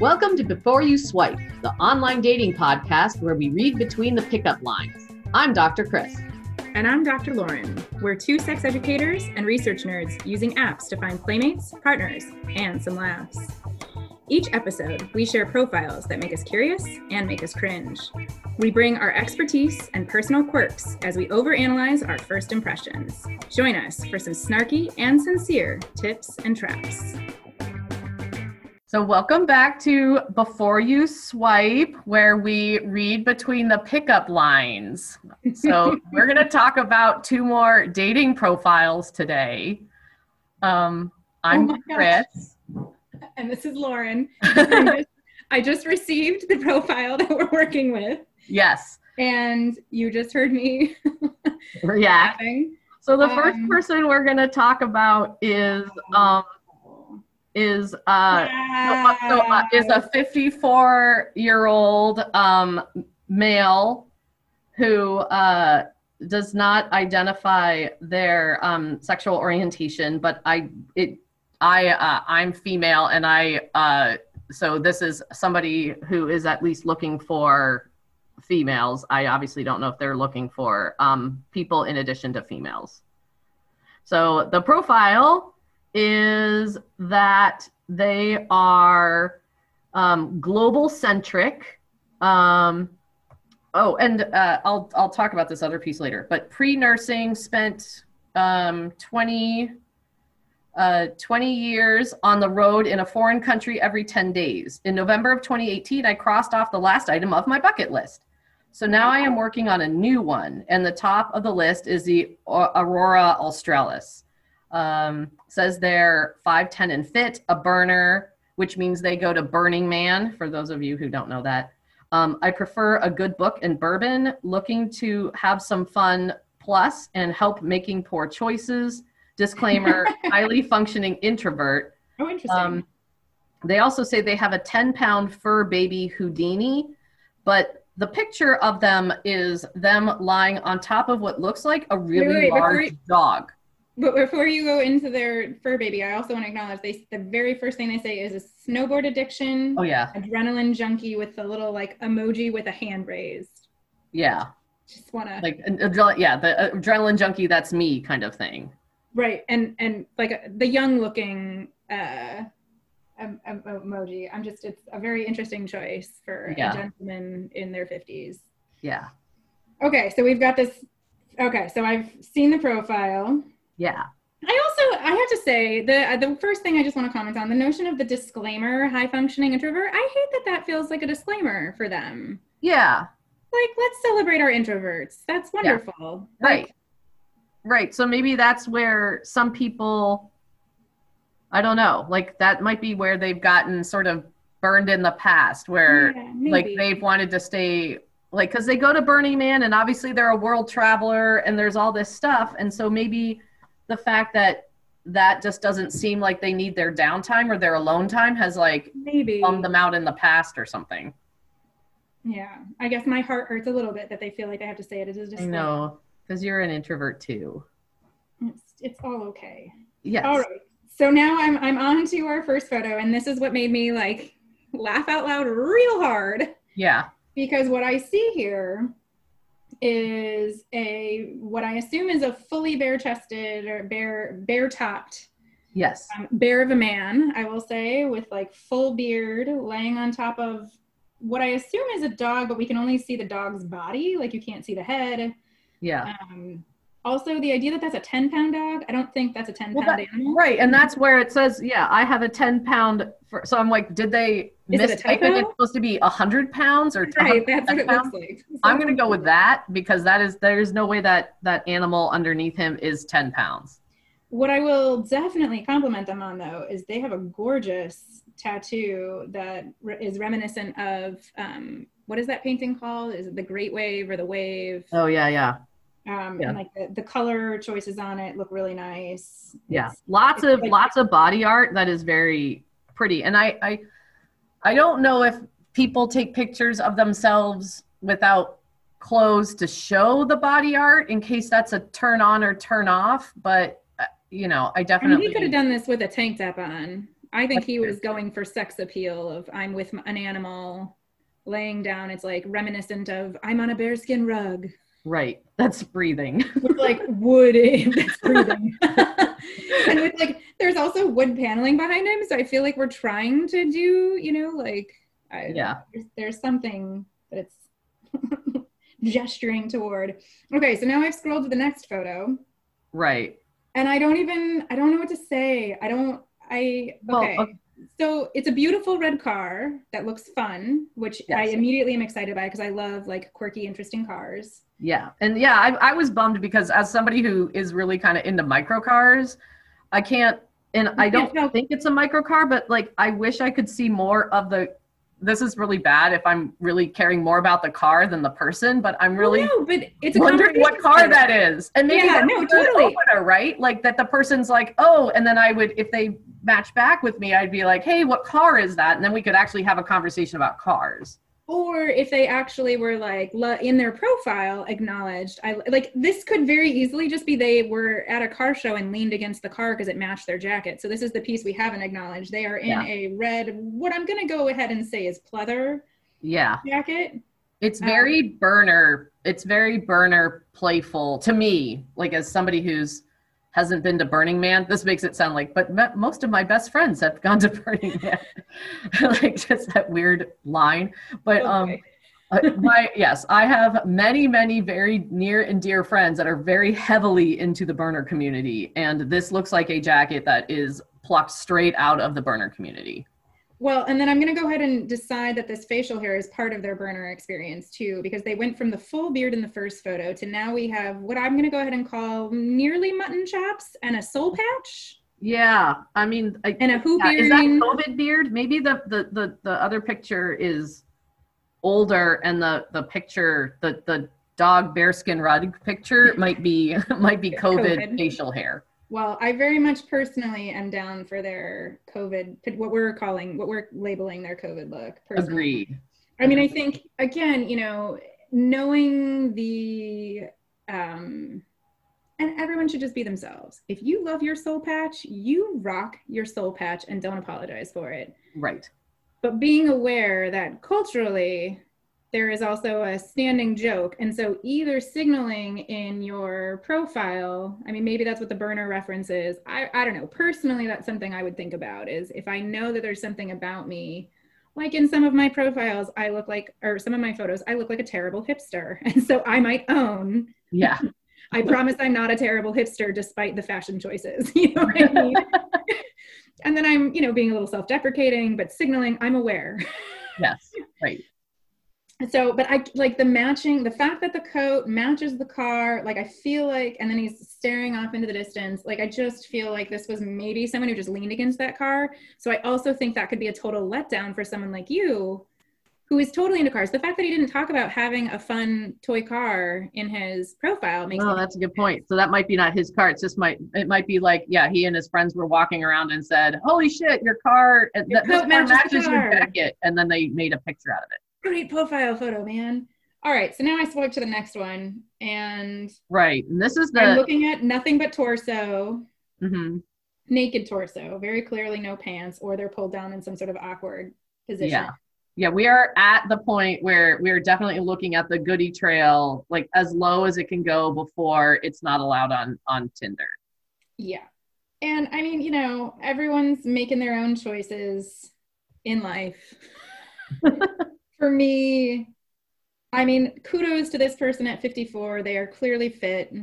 Welcome to Before You Swipe, the online dating podcast where we read between the pickup lines. I'm Dr. Chris. And I'm Dr. Lauren. We're two sex educators and research nerds using apps to find playmates, partners, and some laughs. Each episode, we share profiles that make us curious and make us cringe. We bring our expertise and personal quirks as we overanalyze our first impressions. Join us for some snarky and sincere tips and traps. So, welcome back to Before You Swipe, where we read between the pickup lines. So, we're going to talk about two more dating profiles today. Um, I'm Oh Chris. And this is Lauren. I just- I just received the profile that we're working with, Yes, and you just heard me react. laughing. So, the first Um, person we're going to talk about is um, is uh, so, so, uh, is a 54 year old um, male who uh, does not identify their um, sexual orientation, but I it I uh, I'm female and I uh, so this is somebody who is at least looking for females. I obviously don't know if they're looking for um, people in addition to females. So the profile is that they are um, global centric. Um, oh, and uh, I'll I'll talk about this other piece later. But pre nursing spent um, 20, uh, 20 years on the road in a foreign country every 10 days. In November of 2018, I crossed off the last item of my bucket list. So now I am working on a new one, and the top of the list is the Aurora Australis. Um, says they're 5'10 and fit, a burner, which means they go to Burning Man, for those of you who don't know that. Um, I prefer a good book and bourbon, looking to have some fun plus and help making poor choices. Disclaimer highly functioning introvert. Oh, interesting. Um, they also say they have a 10 pound fur baby Houdini, but the picture of them is them lying on top of what looks like a really wait, before large you- dog. But before you go into their fur baby, I also want to acknowledge they the very first thing they say is a snowboard addiction, Oh, yeah. adrenaline junkie with a little like emoji with a hand raised. Yeah. Just want to Like, an adre- yeah, the adrenaline junkie, that's me kind of thing. right and and like the young looking uh em- em- emoji. I'm just it's a very interesting choice for Yeah. a gentleman in their 50s. Yeah. Okay, so we've got this. Okay, so I've seen the profile. Yeah. I also I have to say the uh, the first thing I just want to comment on the notion of the disclaimer high functioning introvert. I hate that that feels like a disclaimer for them. Yeah. Like let's celebrate our introverts. That's wonderful. Right. Like, Right. So maybe that's where some people, I don't know, like that might be where they've gotten sort of burned in the past, where yeah, like they've wanted to stay, like, because they go to Burning Man and obviously they're a world traveler and there's all this stuff. And so maybe the fact that that just doesn't seem like they need their downtime or their alone time has like maybe. bummed them out in the past or something. yeah, I guess my heart hurts a little bit that they feel like they have to say it as a I disclaimer. know, because you're an introvert too. It's, it's all okay. Yes. All right. So now I'm I'm on to our first photo, and this is what made me like laugh out loud real hard. Yeah. because what I see here is a what I assume is a fully bare-chested or bare bare-topped Yes. um, bear of a man. I will say with like full beard, laying on top of what I assume is a dog, but we can only see the dog's body. Like you can't see the head. Yeah. Um, also, the idea that that's a 10 pound dog, I don't think that's a 10 Well, pound that- animal. Right, and that's where it says, yeah, I have a ten pound. For, so I'm like, did they Is it mistype it? typo? It's supposed to be a hundred pounds or Right, that's what 110 it pounds? looks like. I'm gonna go with that because that is there's no way that that animal underneath him is ten pounds. What I will definitely compliment them on, though, is they have a gorgeous tattoo that is reminiscent of um, what is that painting called? Is it the Great Wave or the Wave? Oh yeah, yeah, Um, yeah. And like the, the color choices on it look really nice. yeah. It's- Lots it's of like- lots of body art that is very pretty, and I I I don't know if people take pictures of themselves without clothes to show the body art in case that's a turn on or turn off, but uh, you know, I I mean, definitely he could have done this with a tank top on. I think he was going for sex appeal of I'm with an animal laying down. It's like reminiscent of I'm on a bearskin rug. Right. That's breathing. with like wood that's breathing. and with like there's also wood paneling behind him. So I feel like we're trying to do, you know, like I, yeah. There's, there's something that it's gesturing toward. Okay, so now I've scrolled to the next photo. Right. And I don't even I don't know what to say. I don't I okay. Well, okay. So it's a beautiful red car that looks fun, which yes. I immediately am excited by because I love like quirky, interesting cars. Yeah. And yeah, I, I was bummed because as somebody who is really kind of into micro cars, I can't, and I don't think it's a micro car, but like I wish I could see more of the. This is really bad if I'm really caring more about the car than the person, but I'm oh, really no, but it's wondering what car that is, and maybe yeah, no, totally. opener, right? Like that the person's like, oh, and then I would if they match back with me, I'd be like, hey, what car is that? And then we could actually have a conversation about cars. Or if they actually were like in their profile acknowledged i like this could very easily just be they were at a car show and leaned against the car because it matched their jacket. So this is the piece we haven't acknowledged. They are in yeah. a red what i'm going to go ahead and say is pleather yeah. jacket. It's very um, burner it's very burner playful to me like as somebody who's hasn't been to Burning Man. This makes it sound like, but most of my best friends have gone to Burning Man. like just that weird line. But um, okay. um, my yes, I have many, many very near and dear friends that are very heavily into the burner community, and this looks like a jacket that is plucked straight out of the burner community. Well, and then I'm going to go ahead and decide that this facial hair is part of their burner experience too, because they went from the full beard in the first photo to now we have what I'm going to go ahead and call nearly mutton chops and a soul patch. Yeah, I mean, I, and a who yeah, beard. Is that COVID beard? Maybe the, the the the other picture is older, and the the picture the the dog bearskin rug picture might be might be COVID, COVID. facial hair. Well, I very much personally am down for their COVID, what we're calling, what we're labeling their COVID look. Personally. Agreed. I mean, I think again, you know, knowing the, um, and everyone should just be themselves. If you love your soul patch, you rock your soul patch and don't apologize for it. Right. But being aware that culturally, there is also a standing joke. And so either signaling in your profile, I mean, maybe that's what the burner reference is. I, I don't know. Personally, that's something I would think about is if I know that there's something about me, like in some of my profiles, I look like, or some of my photos, I look like a terrible hipster. And so I might own. Yeah. I promise I'm not a terrible hipster despite the fashion choices. You know what I mean? and then I'm, you know, being a little self-deprecating, but signaling I'm aware. Yes, right so but i like the matching the fact that the coat matches the car like i feel like and then he's staring off into the distance like i just feel like this was maybe someone who just leaned against that car. So i also think that could be a total letdown for someone like you who is totally into cars. The fact that he didn't talk about having a fun toy car in his profile makes oh that's a good point. So that might be not his car. It's just might it might be like yeah he and his friends were walking around and said holy shit your car your that, coat matches, matches your jacket. And then they made a picture out of it great profile photo, man. All right, so now I swipe to the next one, and right, and this is the I'm looking at nothing but torso, mm-hmm. naked torso, very clearly no pants, or they're pulled down in some sort of awkward position. Yeah, yeah, we are at the point where we are definitely looking at the goody trail, like as low as it can go before it's not allowed on on Tinder. Yeah, and I mean, you know, everyone's making their own choices in life. for me, I mean, kudos to this person at 54. They are clearly fit.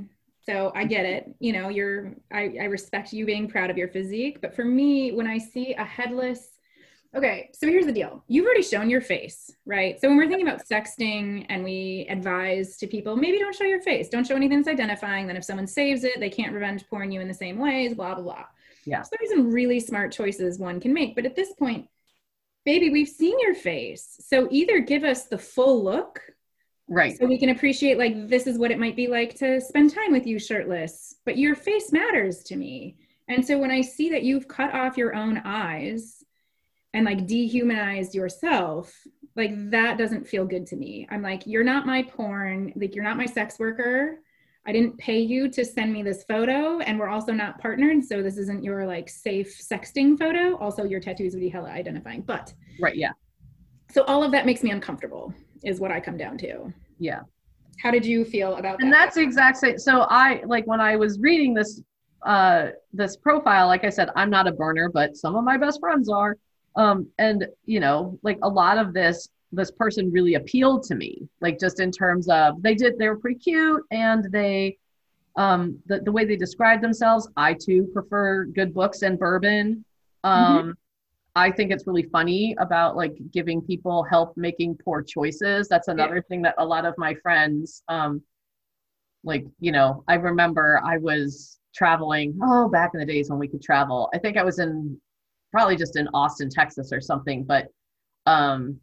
So I get it. You know, you're, I, I respect you being proud of your physique. But for me, when I see a headless, okay, so here's the deal. You've already shown your face, right? So when we're thinking about sexting and we advise to people, maybe don't show your face. Don't show anything that's identifying. Then if someone saves it, they can't revenge porn you in the same ways, blah, blah, blah. Yeah. So there's some really smart choices one can make. But at this point, baby, we've seen your face. So either give us the full look. Right. So we can appreciate like this is what it might be like to spend time with you shirtless. But your face matters to me. And so when I see that you've cut off your own eyes and like dehumanized yourself, like that doesn't feel good to me. I'm like, you're not my porn, like you're not my sex worker. I didn't pay you to send me this photo, and we're also not partnered, so this isn't your like safe sexting photo. Also, your tattoos would be hella identifying, but right, yeah. So all of that makes me uncomfortable, is what I come down to. Yeah. How did you feel about and that? And that's the exact same. So I like when I was reading this uh this profile, like I said, I'm not a burner, but some of my best friends are. Um, and you know, like a lot of this this person really appealed to me like just in terms of they did they were pretty cute and they um the, the way they described themselves i too prefer good books and bourbon um mm-hmm. i think it's really funny about like giving people help making poor choices that's another yeah. thing that a lot of my friends um like you know i remember i was traveling oh back in the days when we could travel i think i was in probably just in austin texas or something but um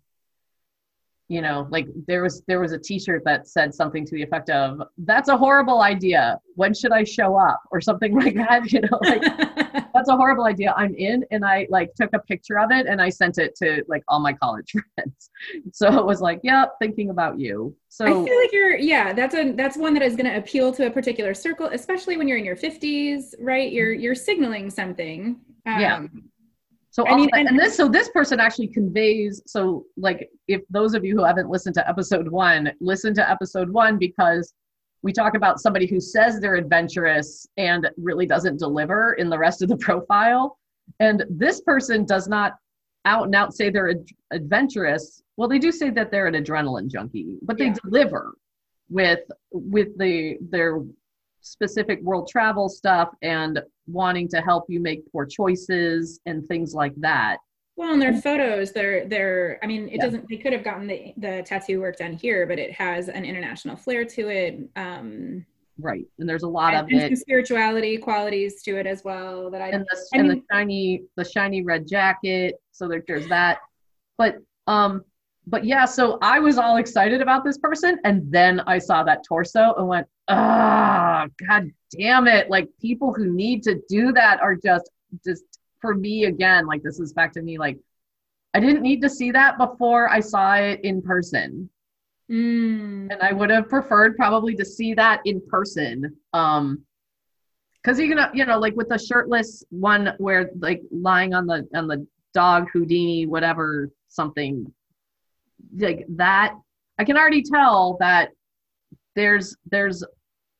you know like there was there was a t-shirt that said something to the effect of that's a horrible idea. When should i show up? or something like that you know like that's a horrible idea. I'm in and i like took a picture of it and i sent it to like all my college friends. So it was like yeah thinking about you. So i feel like you're yeah that's a that's one that is going to appeal to a particular circle especially when you're in your 50s right? You're you're signaling something um, yeah so I mean, and, and this so this person actually conveys. So like, if those of you who haven't listened to episode one, listen to episode one because we talk about somebody who says they're adventurous and really doesn't deliver in the rest of the profile. And this person does not out and out say they're ad- adventurous. Well, they do say that they're an adrenaline junkie, but they yeah. deliver with with the their specific world travel stuff and wanting to help you make poor choices and things like that. Well, and their photos, they're they're. I mean, it yeah. doesn't. They could have gotten the the tattoo work done here, but it has an international flair to it. Um, right, and there's a lot and, of and it. spirituality qualities to it as well. That I and the, I and mean, the shiny the shiny red jacket. So there, there's that. But um, but yeah, so I was all excited about this person, and then I saw that torso and went, ah, god damn it! Like people who need to do that are just just for me again. Like this is back to me. Like I didn't need to see that before I saw it in person, mm. and I would have preferred probably to see that in person. Um, because you know, you know, like with the shirtless one where like lying on the on the dog Houdini, whatever something like that i can already tell that there's there's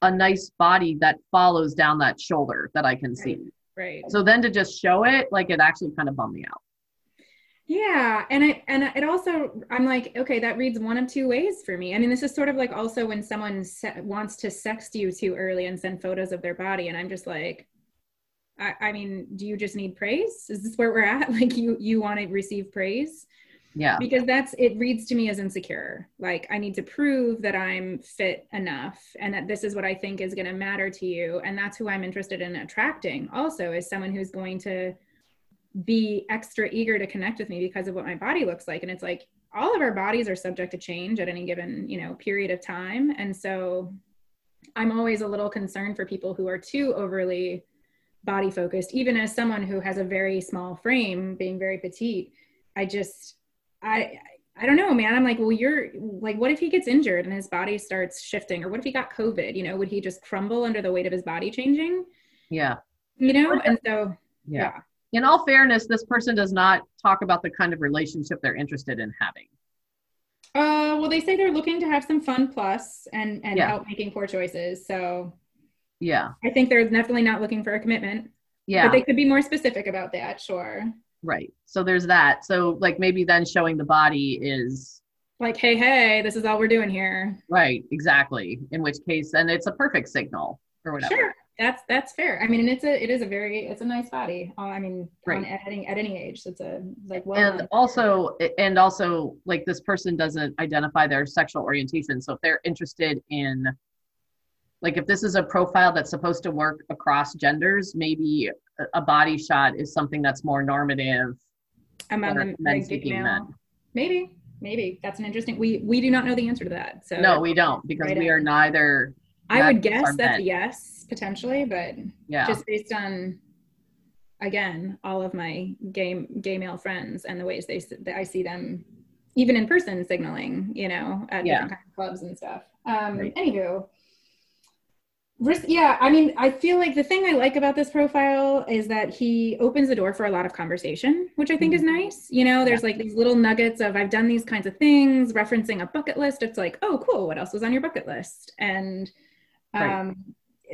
a nice body that follows down that shoulder that i can see. right. So then to just show it like it actually kind of bummed me out. Yeah and it and it also i'm like okay that reads one of two ways for me. I mean this is sort of like also when someone se- wants to sext you too early and send photos of their body and i'm just like I, I mean do you just need praise? Is this where we're at? Like you you want to receive praise yeah. Because that's it reads to me as insecure. Like I need to prove that I'm fit enough and that this is what I think is going to matter to you and that's who I'm interested in attracting also is someone who's going to be extra eager to connect with me because of what my body looks like and it's like all of our bodies are subject to change at any given, you know, period of time and so I'm always a little concerned for people who are too overly body focused even as someone who has a very small frame being very petite I just I I don't know, man. I'm like, well, you're like, what if he gets injured and his body starts shifting, or what if he got COVID? You know, would he just crumble under the weight of his body changing? Yeah. You know, and so yeah. yeah. In all fairness, this person does not talk about the kind of relationship they're interested in having. Uh, well, they say they're looking to have some fun plus and and yeah. help making poor choices. So yeah, I think they're definitely not looking for a commitment. Yeah, but they could be more specific about that. Sure. Right. So there's that. So like maybe then showing the body is like, hey, hey, this is all we're doing here. Right. Exactly. In which case, then it's a perfect signal or whatever. Sure. That's that's fair. I mean, and it's a it is a very it's a nice body. Uh, I mean, right. on, at any at any age, it's a like well. And also, and also, like this person doesn't identify their sexual orientation. So if they're interested in like if this is a profile that's supposed to work across genders maybe a body shot is something that's more normative among the men seeking men. Maybe maybe. That's an interesting we we do not know the answer to that so no we don't because right we are neither i would guess that's yes potentially but yeah. just based on again all of my gay gay male friends and the ways they that i see them even in person signaling you know at yeah. different kinds of clubs and stuff. Um right. anywho yeah, I mean, I feel like the thing I like about this profile is that he opens the door for a lot of conversation, which I think is Mm-hmm. nice. You know, there's like these little nuggets of I've done these kinds of things, referencing a bucket list. It's like, oh, cool, what else was on your bucket list? And Right. um,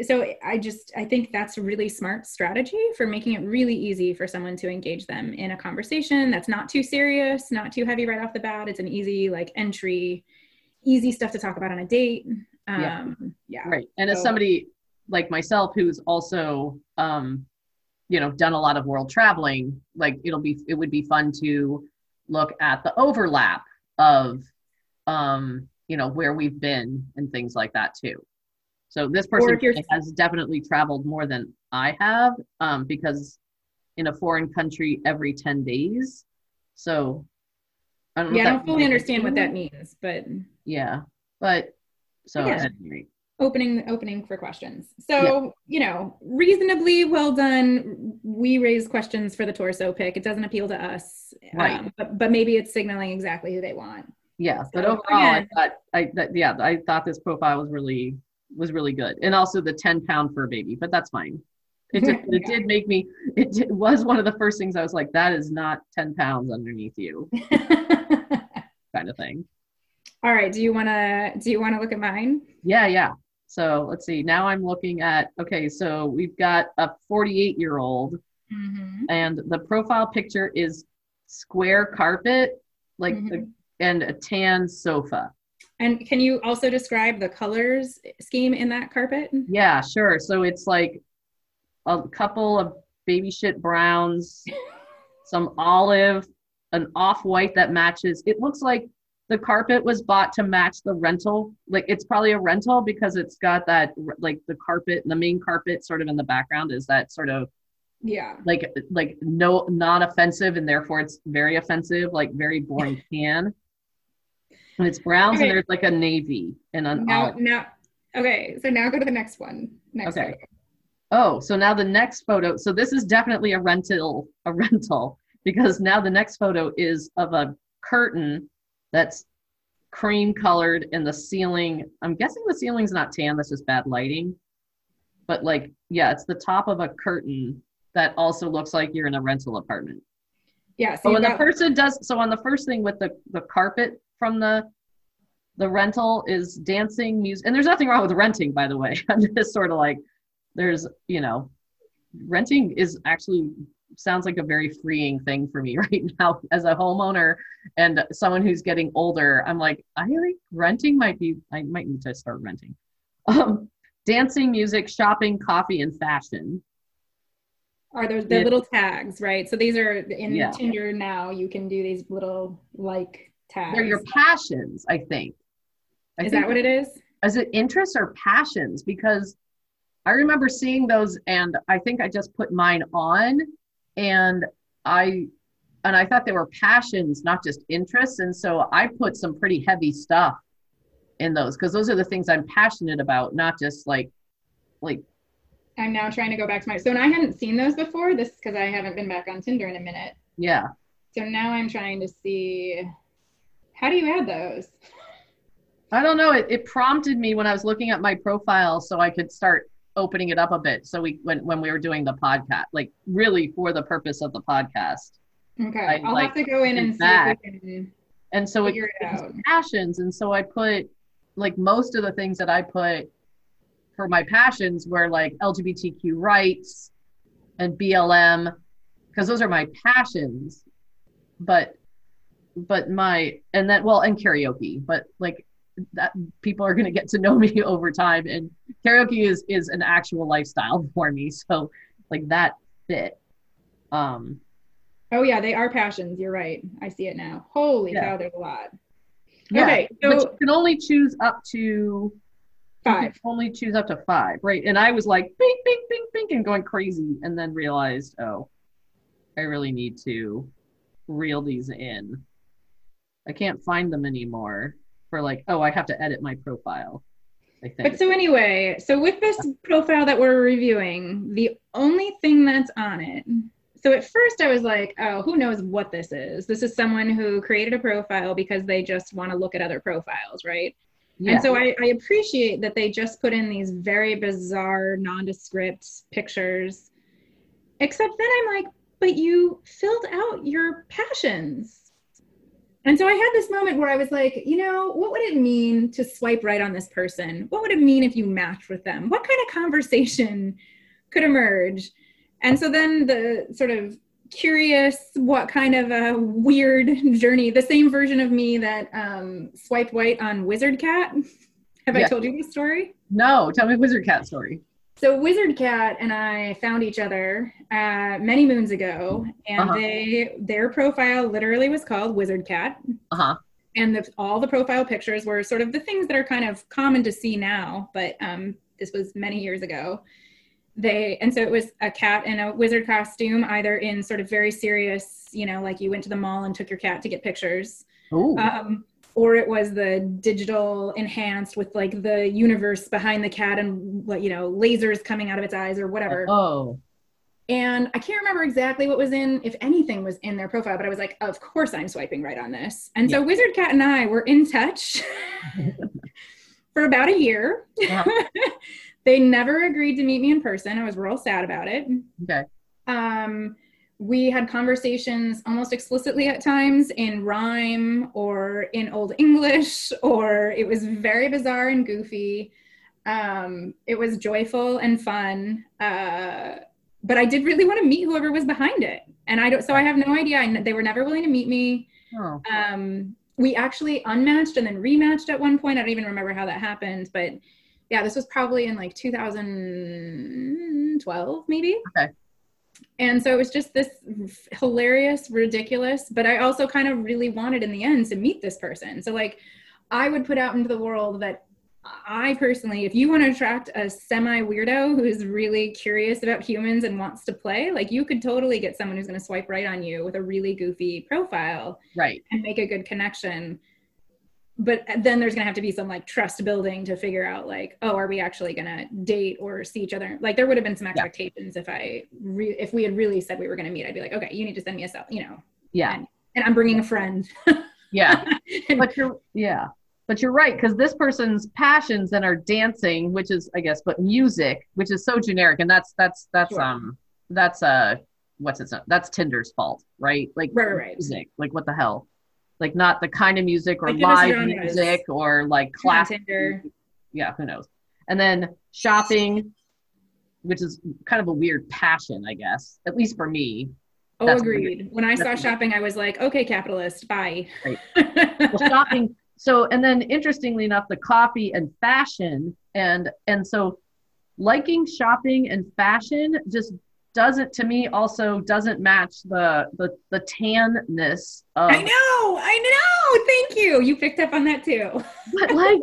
so I just I think that's a really smart strategy for making it really easy for someone to engage them in a conversation that's not too serious, not too heavy right off the bat. It's an easy like entry, easy stuff to talk about on a date. Yeah. Um, yeah. Right. And as somebody like myself who's also um you know done a lot of world traveling, like it'll be it would be fun to look at the overlap of um you know where we've been and things like that too. So this person has definitely traveled more than I have um because in a foreign country every 10 days. So I don't know yeah, I don't fully understand what that means, but Yeah. But so Yeah. at opening opening for questions. So, you know, reasonably well done. We raise questions for the torso pic. It doesn't appeal to us. Right. Um, but, but maybe it's signaling exactly who they want. Yeah, but overall, I thought I that, yeah, I thought this profile was really was really good, and also the ten pound fur baby, but that's fine. It did, it did make me. It did, was one of the first things I was like, that is not ten pounds underneath you, kind of thing. All right. Do you want to, do you want to look at mine? Yeah, yeah. So let's see. Now I'm looking at okay. So we've got a 48 year old, Mm-hmm. and the profile picture is square carpet, like the, Mhm. and a tan sofa. And can you also describe the colors scheme in that carpet? Yeah, sure. So it's like a couple of baby shit browns, some olive, an off white that matches. It looks like the carpet was bought to match the rental. Like it's probably a rental because it's got that like the carpet, the main carpet sort of in the background is that sort of Yeah. like like no non offensive and therefore it's very offensive, like very boring tan. And it's browns Okay. and there's like a navy and an Now, olive. now, okay. So now go to the next one. Next Okay. photo. Oh, so now the next photo. So this is definitely a rental, a rental, because now the next photo is of a curtain that's cream colored and the ceiling. I'm guessing the ceiling's not tan, that's just bad lighting. But like, yeah, it's the top of a curtain that also looks like you're in a rental apartment. Yeah. So But when the person does, so on the first thing with the, the carpet from the the rental is dancing music, and there's nothing wrong with renting, by the way. I'm just sort of like, there's, you know, renting is actually sounds like a very freeing thing for me right now as a homeowner and someone who's getting older. I'm like, I think renting might be, I might need to start renting. Um, dancing, music, shopping, coffee, and fashion. are those the little tags, right? So these are in Yeah. Tinder now. You can do these little like tags. They're your passions, I think. I is think that what it is? is it interests or passions because i remember seeing those and i think i just put mine on and i and i thought they were passions not just interests and so i put some pretty heavy stuff in those because those are the things i'm passionate about not just like like I'm now trying to go back to my. So and I hadn't seen those before. This is because I haven't been back on Tinder in a minute. yeah So now I'm trying to see. How do you add those? i don't know it, it prompted me when i was looking at my profile so i could start opening it up a bit. So we when, when we were doing the podcast like really for the purpose of the podcast. Okay, I'd I'll like have to go in and see if we can and so it it out. passions. And so i put like most of the things that i put for my passions were like lgbtq rights and blm because those are my passions. But but my and that well and karaoke. But like that people are going to get to know me over time and karaoke is is an actual lifestyle for me so like that fit um Oh yeah, they are passions. You're right. I see it now. Holy Yeah. cow, there's a lot. yeah Okay, but so you can only choose up to five. only choose up to five, right? And I was like, bing, bing, bing, bing, and going crazy, and then realized, oh, I really need to reel these in. I can't find them anymore for like, oh, I have to edit my profile. I think. But so anyway, so with this profile that we're reviewing, the only thing that's on it. So at first I was like, oh, who knows what this is? This is someone who created a profile because they just want to look at other profiles, right? Yeah. And so I, I appreciate that they just put in these very bizarre, nondescript pictures. Except then I'm like, but you filled out your passions. And so I had this moment where I was like, you know, what would it mean to swipe right on this person? What would it mean if you matched with them? What kind of conversation could emerge? And so then the sort of curious what kind of a weird journey the same version of me that um, swiped white on wizard cat have i told you this story No, tell me Wizard Cat story. So wizard cat and i found each other uh, many moons ago and Uh-huh. they their profile literally was called wizard cat Uh huh. and the, all the profile pictures were sort of the things that are kind of common to see now but um, this was many years ago they and so it was a cat in a wizard costume either in sort of very serious you know like you went to the mall and took your cat to get pictures Ooh. um, or it was the digital enhanced with like the universe behind the cat and what you know lasers coming out of its eyes or whatever oh. and I can't remember exactly what was in, if anything was in their profile, but I was like, of course I'm swiping right on this. And so Wizard Cat and I were in touch for about a year. Uh-huh. they never agreed to meet me in person. I was real sad about it. Okay. Um, we had conversations almost explicitly at times in rhyme or in Old English, or it was very bizarre and goofy. Um, it was joyful and fun. Uh, but I did really want to meet whoever was behind it. And I don't, so I have no idea. I, they were never willing to meet me. Oh. Um, we actually unmatched and then rematched at one point. I don't even remember how that happened, but yeah, this was probably in like 2012, maybe. Okay. And so it was just this hilarious, ridiculous, but I also kind of really wanted in the end to meet this person. So, like, I would put out into the world that I personally, if you want to attract a semi weirdo who's really curious about humans and wants to play, like, you could totally get someone who's going to swipe right on you with a really goofy profile Right. and make a good connection but then there's going to have to be some like trust building to figure out like oh are we actually going to date or see each other like there would have been some expectations if i re- if we had really said we were going to meet i'd be like okay you need to send me a cell you know Yeah. and i'm bringing a friend Yeah. but you're yeah. But you're right because this person's passions then are dancing, which is I guess, but music, which is so generic, and that's that's that's Sure. um that's uh what's it? That's Tinder's fault, right? Like Right, right, right. music, like what the hell? Like not the kind of music or Like, live music or like classic. Yeah, who knows? And then shopping, which is kind of a weird passion, I guess, at least for me. oh That's agreed when i saw shopping i was like okay capitalist bye Right. well, shopping. So, and then interestingly enough, the coffee and fashion, and and so liking shopping and fashion just doesn't to me also doesn't match the the the tanness of i know i know thank you you picked up on that too but like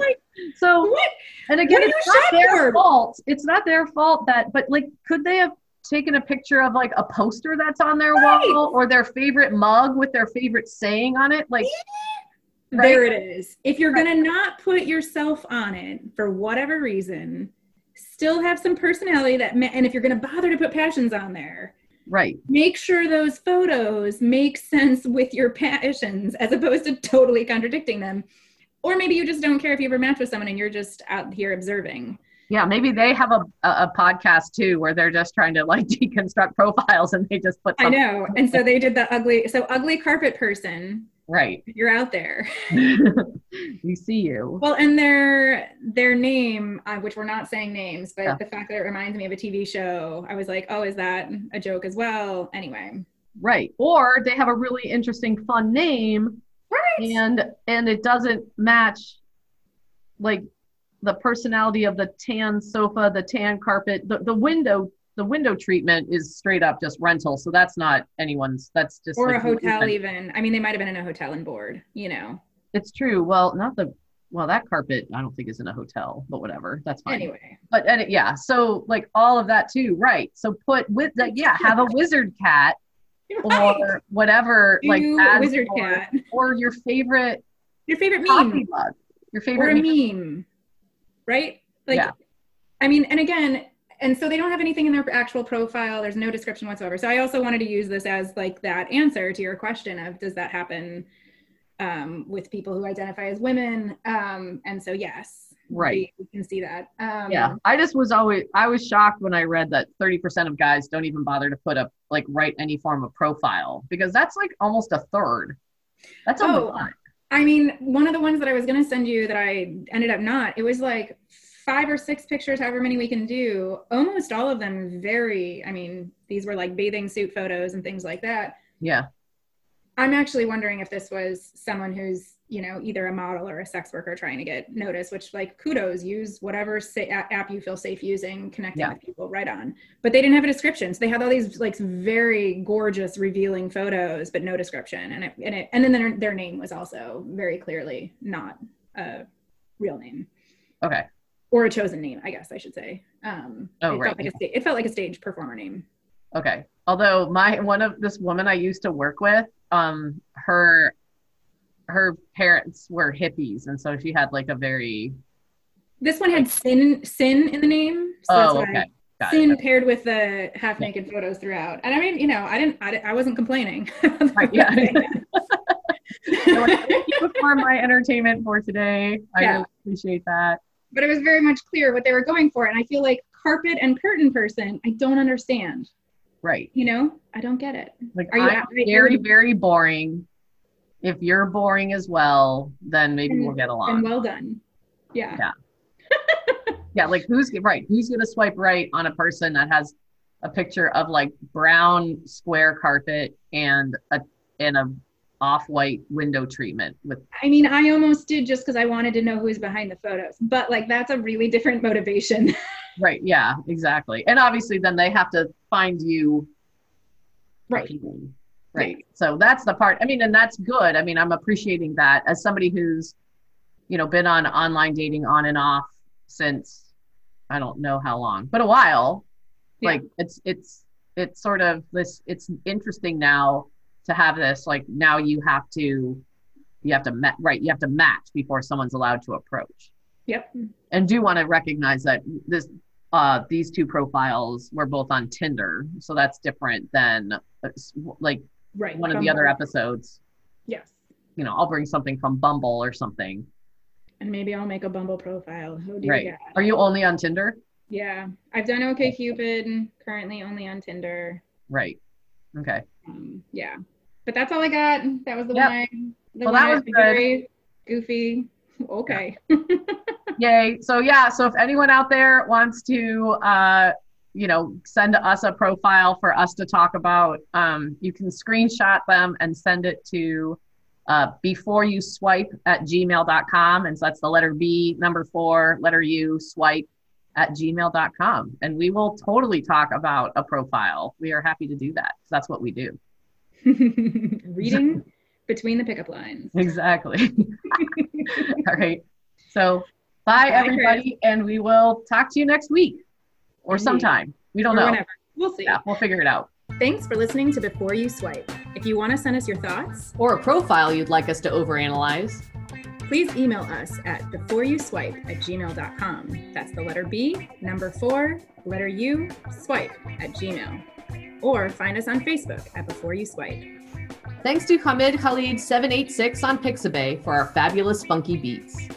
so what and again what it's not their for? fault it's not their fault that but like could they have taken a picture of like a poster that's on their Right. wall or their favorite mug with their favorite saying on it like Right? There it is. If you're going to not put yourself on it for whatever reason, still have some personality that, ma- and if you're going to bother to put passions on there, right make sure those photos make sense with your passions as opposed to totally contradicting them. Or maybe you just don't care if you ever match with someone and you're just out here observing. Yeah, maybe they have a, a, a podcast too where they're just trying to like deconstruct profiles and they just put I know. And so they did the ugly, so ugly carpet person, right. you're out there. we see you. Well, and their their name, uh, which we're not saying names, but Yeah. the fact that it reminds me of a TV show, I was like, oh, is that a joke as well? Anyway, Right. Or they have a really interesting fun name right? and and it doesn't match like the personality of the tan sofa, the tan carpet, the, the window the window treatment is straight up just rental. So that's not anyone's that's just or like a hotel, even. I mean, they might have been in a hotel and board. You know. It's true. Well, not the well, that carpet I don't think is in a hotel, but whatever. That's fine. Anyway, but and it, yeah so like all of that too right so put with like yeah have a wizard cat Right. or whatever like Do adds wizard for- cat. or your favorite Your favorite meme mug your or favorite a meme. meme, right? Like, Yeah. I mean, and again, and so they don't have anything in their actual profile. There's no description whatsoever. So I also wanted to use this as like that answer to your question of does that happen um, with people who identify as women. Um, and so, yes, Right. we, can see that. Um, Yeah. I just was always I was shocked when I read that 30% of guys don't even bother to put up like write any form of profile because that's like almost a third. That's a Oh, lot. I mean, one of the ones that I was going to send you that I ended up not, it was like five or six pictures, however many we can do. Almost all of them very, I mean, these were like bathing suit photos and things like that. Yeah. I'm actually wondering if this was someone who's, you know, either a model or a sex worker trying to get noticed, which like kudos, use whatever sa- app you feel safe using, connecting Yeah. with people right on. But they didn't have a description. So they had all these like very gorgeous revealing photos, but no description. And it, and it, and then their, their name was also very clearly not a real name Okay. Or a chosen name, I guess I should say. Um, Oh, it right, Felt like a it felt like a stage performer name. Okay. Although my one of this woman I used to work with, um, her her parents were hippies, and so she had like a very This one had sin sin in the name. So oh okay got sin it. paired with the half naked photos throughout. And I mean, you know, I didn't, I, I wasn't complaining. Right, yeah. So, like, Thank you for my entertainment for today. I Yeah. really appreciate that. But it was very much clear what they were going for. And I feel like carpet and curtain person, I don't understand. Right. You know, I don't get it. Like Are you I'm at- are you- very very boring. If you're boring as well, then maybe And- we'll get along. And well done. Yeah. Yeah. yeah, like who's right? Who's gonna swipe right on a person that has a picture of like brown square carpet and a and a off-white window treatment with I mean, I almost did just because I wanted to know who's behind the photos, but like that's a really different motivation. right yeah exactly and obviously then they have to find you Right. right so that's the part i mean and that's good i mean i'm appreciating that as somebody who's you know been on online dating on and off since i don't know how long but a while Yeah. like it's it's it's sort of this it's interesting now to have this like now you have to you have to ma- right you have to match before someone's allowed to approach Yep. and do want to recognize that this uh these two profiles were both on tinder so that's different than uh, like Right. one of the Bumble. other episodes Yes. you know i'll bring something from bumble or something And maybe I'll make a Bumble profile. Oh right God. are you only on tinder Yeah. I've done OK Cupid, currently only on Tinder. right okay Um, yeah. But that's all I got. That was the Yep. one the Well, one that was good. very goofy. Okay. Yay. So yeah, so if anyone out there wants to uh you know send us a profile for us to talk about, um, you can screenshot them and send it to uh, before you swipe at gmail.com. And so that's the letter B, number four, letter U, swipe at gmail.com. And we will totally talk about a profile. We are happy to do that. That's what we do. Reading between the pickup lines. Exactly. All right. So bye, Bye, everybody. And we will talk to you next week or Indeed. sometime. We don't Or know. whenever. We'll see. Yeah, we'll figure it out. Thanks for listening to Before You Swipe. If you want to send us your thoughts, Or a profile you'd like us to overanalyze. please email us at beforeyouswipe at gmail.com. That's the letter B, number four, letter U, swipe at gmail. Or find us on Facebook at Before You Swipe. Thanks to Hamid Khalid786 on Pixabay for our fabulous funky beats.